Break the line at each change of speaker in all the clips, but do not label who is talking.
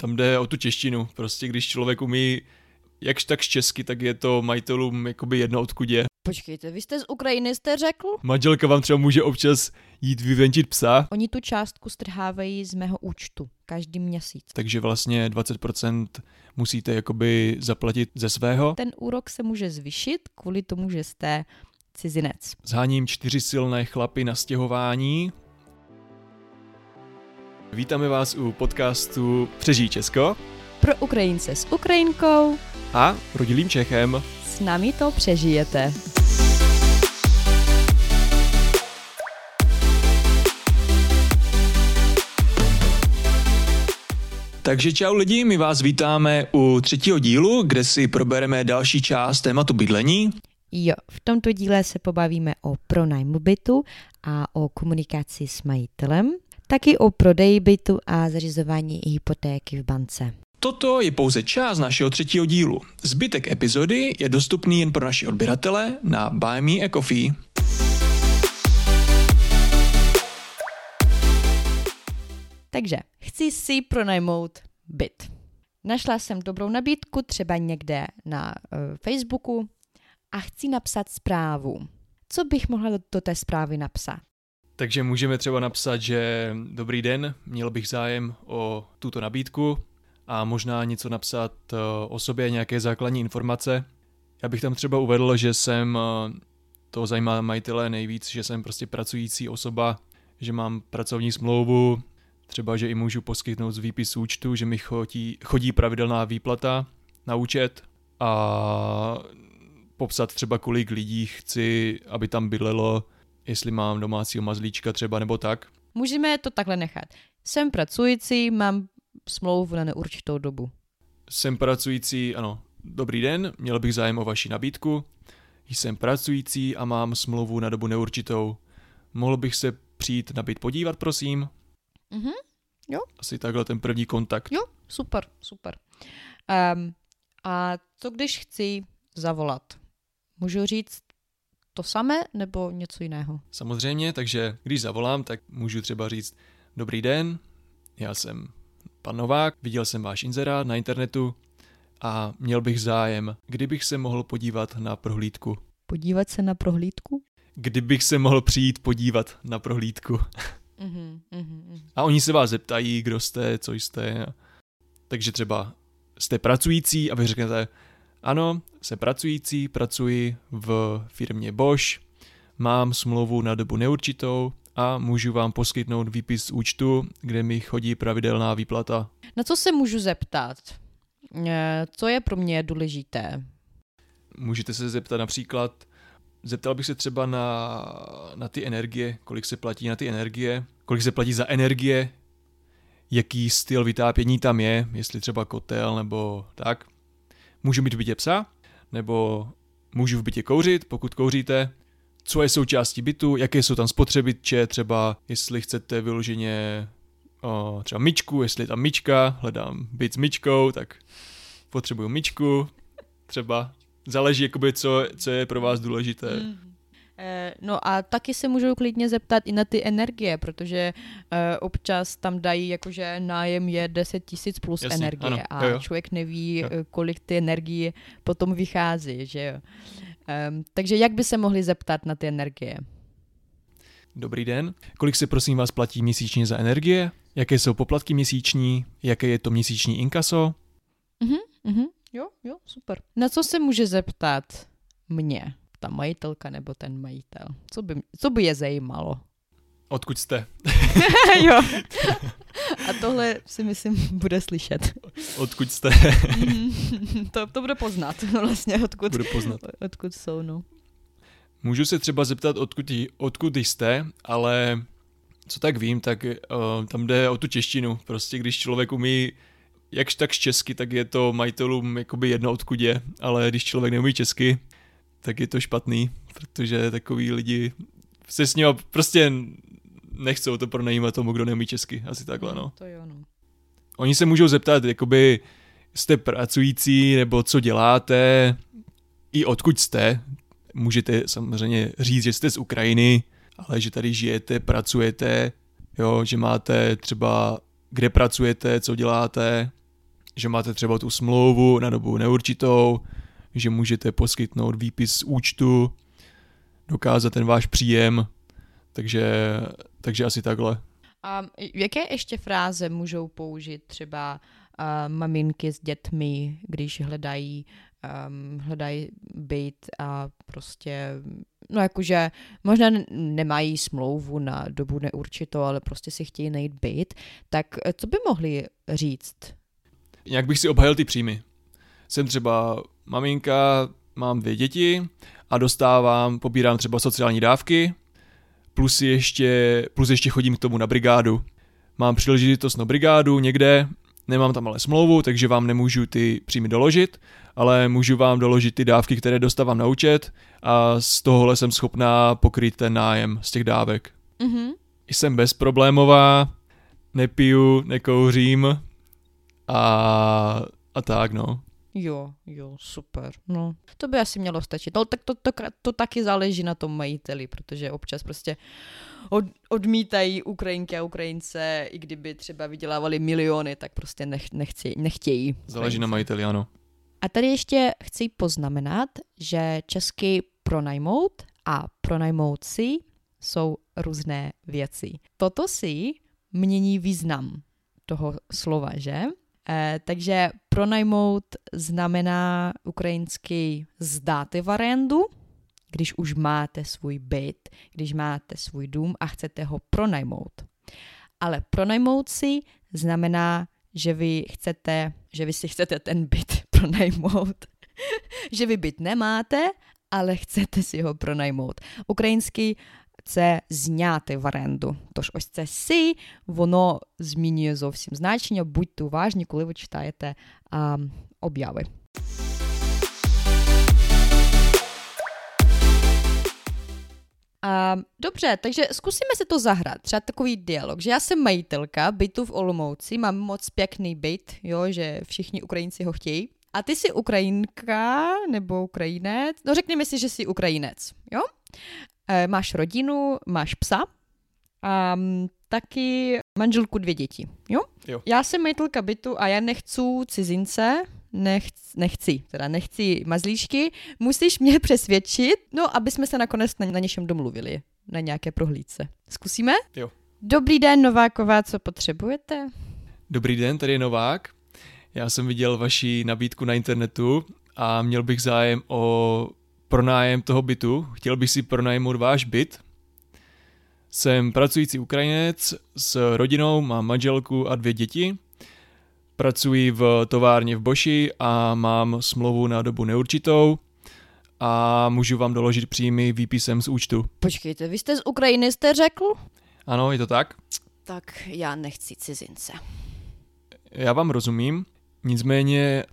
Tam jde o tu češtinu. Prostě když člověk umí jakž tak česky, tak je to majitelům jakoby jedno odkud je.
Počkejte, vy jste z Ukrajiny, jste řekl?
Manželka vám třeba může občas jít vyvenčit psa,
Oni tu částku strhávají z mého účtu každý měsíc.
takže vlastně 20% musíte jakoby zaplatit ze svého.
Ten úrok se může zvyšit kvůli tomu, že jste cizinec.
Zháním čtyři silné chlapy na stěhování. Vítáme vás u podcastu Přežij Česko
Pro Ukrajince s Ukrajinkou
a rodilým Čechem.
s námi to přežijete.
Takže čau lidi, my vás vítáme u třetího dílu, kde si probereme další část tématu bydlení.
Jo, v tomto díle se pobavíme o pronájmu bytu a o komunikaci s majitelem, taky o prodeji bytu a zařizování hypotéky v bance.
Toto je pouze část našeho třetího dílu. Zbytek epizody je dostupný jen pro naše odběratele na Buy Me a Coffee.
Takže chci si pronajmout byt. Našla jsem dobrou nabídku třeba někde na uh, Facebooku a chci napsat zprávu. Co bych mohla do, do té zprávy napsat?
Takže můžeme třeba napsat, že dobrý den, měl bych zájem o tuto nabídku a možná něco napsat eh, o sobě, nějaké základní informace. Já bych tam třeba uvedl, že jsem, eh, to zajímá majitele nejvíc, že jsem prostě pracující osoba, že mám pracovní smlouvu, třeba, že i můžu poskytnout z výpisu účtu, že mi chodí, chodí pravidelná výplata na účet a popsat třeba kolik lidí chci, aby tam bydlelo, jestli mám domácího mazlíčka třeba nebo tak.
Můžeme to takhle nechat. Jsem pracující, mám smlouvu na neurčitou dobu.
Jsem pracující, ano, dobrý den, měl bych zájem o vaši nabídku. Jsem pracující a mám smlouvu na dobu neurčitou. Mohl bych se přijít na byt podívat, prosím?
Mhm,
Asi takhle ten první kontakt.
jo, super, super. Um, a co když chci zavolat? Můžu říct to samé nebo něco jiného?
Samozřejmě, takže když zavolám, tak můžu třeba říct Dobrý den, já jsem pan Novák, viděl jsem váš inzerát na internetu a měl bych zájem, kdybych se mohl podívat na prohlídku.
Podívat se na prohlídku?
Kdybych se mohl přijít podívat na prohlídku.
Mhm, mhm, mhm.
A oni se vás zeptají, kdo jste, co jste. Takže třeba jste pracující a vy řeknete, ano, jsem pracující, pracuji v firmě Bosch, mám smlouvu na dobu neurčitou a můžu vám poskytnout výpis z účtu, kde mi chodí pravidelná výplata.
Na co se můžu zeptat? Eh, Co je pro mě důležité?
Můžete se zeptat například, zeptal bych se třeba na, na ty energie, kolik se platí na ty energie, kolik se platí za energie, jaký styl vytápění tam je, jestli třeba kotel nebo tak. Můžu mít v bytě psa, nebo můžu v bytě kouřit, pokud kouříte, co je součástí bytu, jaké jsou tam spotřebiče, třeba jestli chcete vyloženě o, třeba myčku, jestli je tam myčka, hledám byt s myčkou, tak potřebuju myčku, třeba záleží, jakoby, co, co je pro vás důležité. Mm.
Eh, No a taky se můžou klidně zeptat i na ty energie, protože eh, občas tam dají jakože nájem je 10 tisíc plus
Jasně,
energie
ano,
a
jo, jo.
člověk neví,
Jo.
eh, kolik ty energie potom vychází, že jo. Takže jak by se mohli zeptat na ty energie?
Dobrý den. Kolik se prosím vás platí měsíčně za energie? Jaké jsou poplatky měsíční? Jaké je to měsíční inkaso?
Mhm, mhm, jo, jo, super. Na co se může zeptat mě, ta majitelka nebo ten majitel? Co by, co by je zajímalo?
Odkud jste?
jo. A tohle si myslím bude slyšet.
Odkud jste?
to, to bude poznat vlastně, odkud,
Budu poznat.
odkud jsou, no.
Můžu se třeba zeptat, odkud, odkud jste, ale co tak vím, tak uh, tam jde o tu češtinu. Prostě když člověk umí jakž tak česky, tak je to majitelům jakoby jedno odkud je, ale když člověk neumí česky, tak je to špatný, protože takový lidi se s ním prostě nechcou to pronajímat tomu, kdo neumí česky, asi takhle, no.
To jo, no.
Oni se můžou zeptat, jakoby jste pracující, nebo co děláte, i odkud jste. Můžete samozřejmě říct, že jste z Ukrajiny, ale že tady žijete, pracujete, jo, že máte třeba kde pracujete, co děláte, že máte třeba tu smlouvu na dobu neurčitou, že můžete poskytnout výpis z účtu, dokázat ten váš příjem, takže, takže asi takhle.
A jaké ještě fráze můžou použít třeba uh, maminky s dětmi, když hledají um, hledají byt a prostě, no jakože možná nemají smlouvu na dobu neurčitou, ale prostě si chtějí najít byt, tak eh, co by mohli říct?
Jak bych si obhajil ty příjmy. Jsem třeba maminka, mám dvě děti a dostávám, pobírám třeba sociální dávky, plus ještě, plus ještě chodím k tomu na brigádu. Mám příležitost na brigádu někde, nemám tam ale smlouvu, takže vám nemůžu ty příjmy doložit, ale můžu vám doložit ty dávky, které dostávám na účet a z tohohle jsem schopná pokryt ten nájem z těch dávek. Mm-hmm. Jsem bezproblémová, nepiju, nekouřím a, a tak no.
Jo, jo, super. No, to by asi mělo stačit. Ale tak to, to, to, taky záleží na tom majiteli, protože občas prostě od, odmítají Ukrajinky a Ukrajince, i kdyby třeba vydělávali miliony, tak prostě nech, nechci, nechtějí.
Záleží na majiteli, ano.
A tady ještě chci poznamenat, že česky pronajmout a pronajmout si jsou různé věci. Toto si mění význam toho slova, že? Eh, takže pronajmout znamená ukrajinský zdáte v arendu, když už máte svůj byt, když máte svůj dům a chcete ho pronajmout. Ale pronajmout si znamená, že vy chcete, že vy si chcete ten byt pronajmout. že vy byt nemáte, ale chcete si ho pronajmout. Ukrajinský це зняти в оренду. Тож ось це си, воно змінює зовсім значення. Будьте уважні, коли ви читаєте а, обяви. A, dobře, takže zkusíme si to zahrát. Třeba takový dialog, že já jsem majitelka bytu v Olomouci, mám moc pěkný byt, jo, že všichni Ukrajinci ho chtějí. A ty jsi Ukrajinka nebo Ukrajinec, no řekněme si, že jsi Ukrajinec, jo? E, máš rodinu, máš psa a taky manželku dvě děti, jo?
jo?
Já jsem majitelka bytu a já nechci cizince, nechci, nechci, teda nechci mazlíčky, musíš mě přesvědčit, no, aby jsme se nakonec na, na něčem domluvili, na nějaké prohlídce. Zkusíme?
Jo.
Dobrý den, Nováková, co potřebujete?
Dobrý den, tady je Novák. Já jsem viděl vaši nabídku na internetu a měl bych zájem o pronájem toho bytu. Chtěl bych si pronajmout váš byt. Jsem pracující Ukrajinec s rodinou, mám manželku a dvě děti. Pracuji v továrně v Boši a mám smlouvu na dobu neurčitou a můžu vám doložit příjmy výpisem z účtu.
Počkejte, vy jste z Ukrajiny, jste řekl?
Ano, je to tak?
Tak já nechci cizince.
Já vám rozumím, nicméně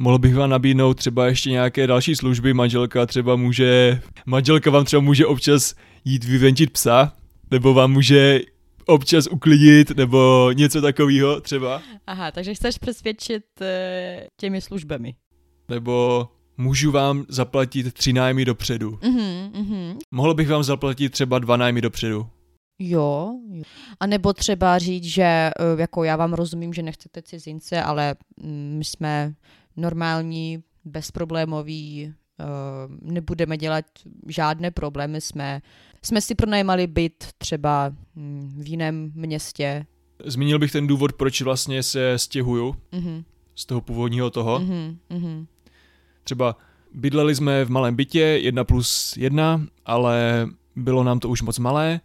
mohl bych vám nabídnout třeba ještě nějaké další služby, manželka třeba může, manželka vám třeba může občas jít vyvenčit psa, nebo vám může občas uklidit nebo něco takového třeba.
Aha, takže chceš přesvědčit uh, těmi službami.
Nebo můžu vám zaplatit tři nájmy dopředu.
Uh-huh, uh-huh.
Mohl bych vám zaplatit třeba dva nájmy dopředu.
Jo, jo. A nebo třeba říct, že eh, jako já vám rozumím, že nechcete cizince, ale mm, my jsme normální, bezproblémoví, eh, nebudeme dělat žádné problémy, jsme jsme si pronajímali byt třeba hm, v jiném městě.
Zmínil bych ten důvod, proč vlastně se stěhuju mm-hmm. z toho původního toho. Mm-hmm. Třeba bydleli jsme v malém bytě, jedna plus jedna, ale bylo nám to už moc malé,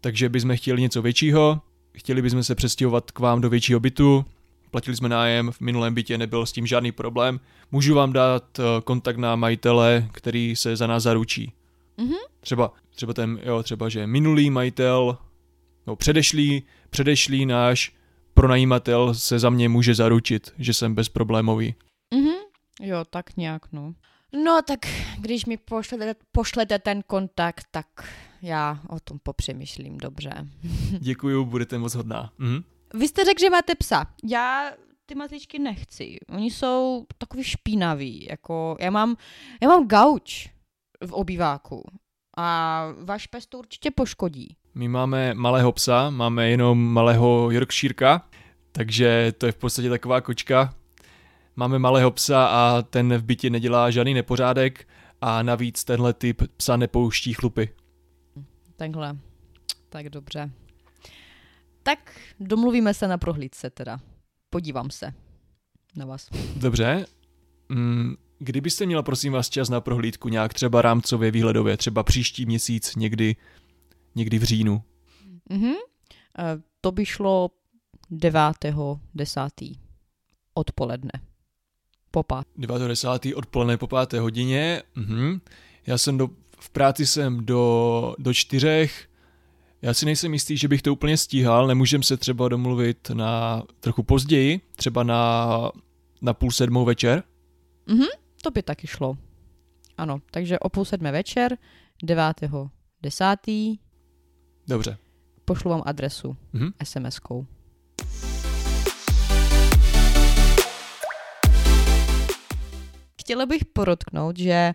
takže bychom chtěli něco většího, chtěli bychom se přestěhovat k vám do většího bytu, platili jsme nájem, v minulém bytě nebyl s tím žádný problém. Můžu vám dát eh, kontakt na majitele, který se za nás zaručí. Mm-hmm. Třeba, třeba ten, jo, třeba, že minulý majitel, no předešlý, předešlý náš pronajímatel se za mě může zaručit, že jsem bezproblémový.
Mm-hmm. Jo, tak nějak, no. No tak když mi pošlete, pošlete ten kontakt, tak já o tom popřemýšlím dobře.
Děkuju, budete moc hodná. Mhm.
Vy jste řekl, že máte psa. Já ty mazličky nechci. Oni jsou takový špinaví. Jako já mám, já mám gauč v obýváku. A váš pes to určitě poškodí.
My máme malého psa, máme jenom malého Yorkshireka, takže to je v podstatě taková kočka. máme malého psa a ten v bytě nedělá žádný nepořádek a navíc tenhle typ psa nepouští chlupy.
Takhle. Tak dobře. Tak domluvíme se na prohlídce teda. Podívám se na vás.
Dobře. Mm, kdybyste měla, prosím vás, čas na prohlídku nějak třeba rámcově, výhledově, třeba příští měsíc, někdy, někdy v říjnu?
Mhm. E, to by šlo 9. 10. odpoledne. Po pát.
9. 10. odpoledne po páté hodině. Mhm. Já jsem do, v práci jsem do, do čtyřech. Já si nejsem jistý, že bych to úplně stíhal. Nemůžeme se třeba domluvit na trochu později, třeba na, na půl sedmou večer.
Mhm, to by taky šlo. Ano, takže o půl sedmé večer, 9. 10.
Dobře.
pošlu vám adresu
Mhm.
SMS-kou. Chtěla bych podotknout, že,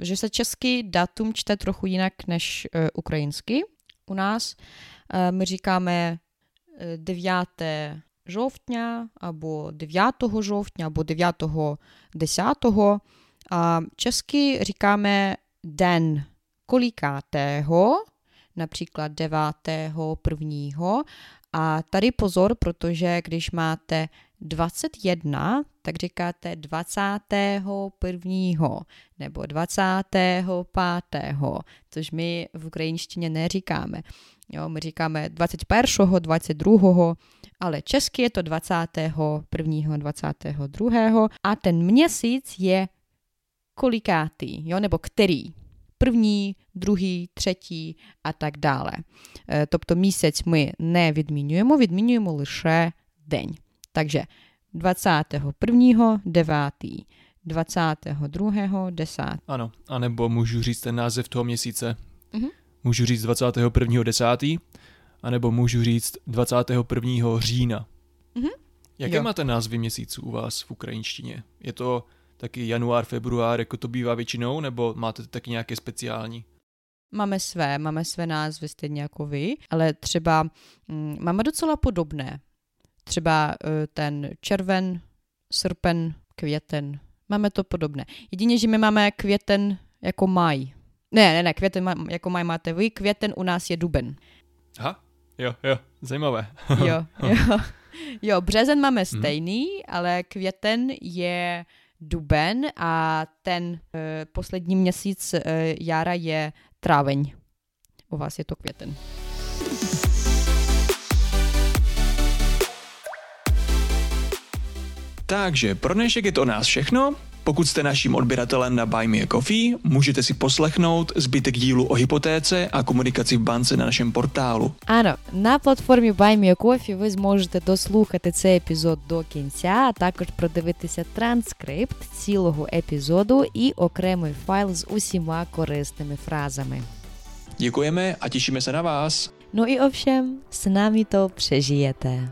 že se český datum čte trochu jinak než uh, ukrajinsky U nás uh, my říkáme eh, 9 жовтня або 9 жовтня, або 9 10. А česky říkáme den kolikátého, například 9. prvního. A tady pozor, protože když máte 21, tak říkáte 21. nebo 25. což my v ukrajinštině neříkáme. Jo, my říkáme 21., 22., ale česky je to 21., 22. a ten měsíc je kolikátý, jo, nebo který. První, druhý, třetí a так далі. Е, Тобто місяць ми не відмінюємо, відмінюємо лише день. Takže 21. 9. 22. 10.
Ano, anebo můžu říct ten název toho měsíce.
Mhm.
Můžu říct 21.10. anebo můžu říct 21. října.
Mhm.
Jaké
Jo.
máte názvy měsíců u vás v ukrajinštině? Je to taky január, február, jako to bývá většinou, nebo máte taky nějaké speciální?
Máme své, máme své názvy stejně jako vy, ale třeba mm, máme docela podobné. Třeba eh, ten červen, srpen, květen. Máme to podobné. Jedině, že my máme květen jako maj. Ne, ne, ne, květen jako maj máte vy, květen u nás je duben.
Aha, jo, jo, zajímavé.
Jo, jo. Jo, březen máme stejný, ale květen je duben a ten e, poslední měsíc e, jara je tráveň. U vás je to květen.
Takže pro dnešek je to od nás všechno. Pokud jste naším odběratelem na Buy Me a Coffee, můžete si poslechnout zbytek dílu o hypotéce a komunikaci v bance na našem portálu.
Ано, на платформі BuyMeACoffee ви зможете дослухати цей епізод до кінця, а також продивитися транскрипт цілого епізоду і окремий файл з усіма корисними фразами.
Děkujeme a těšíme se na vás.
No i ovšem, s námi to přežijete.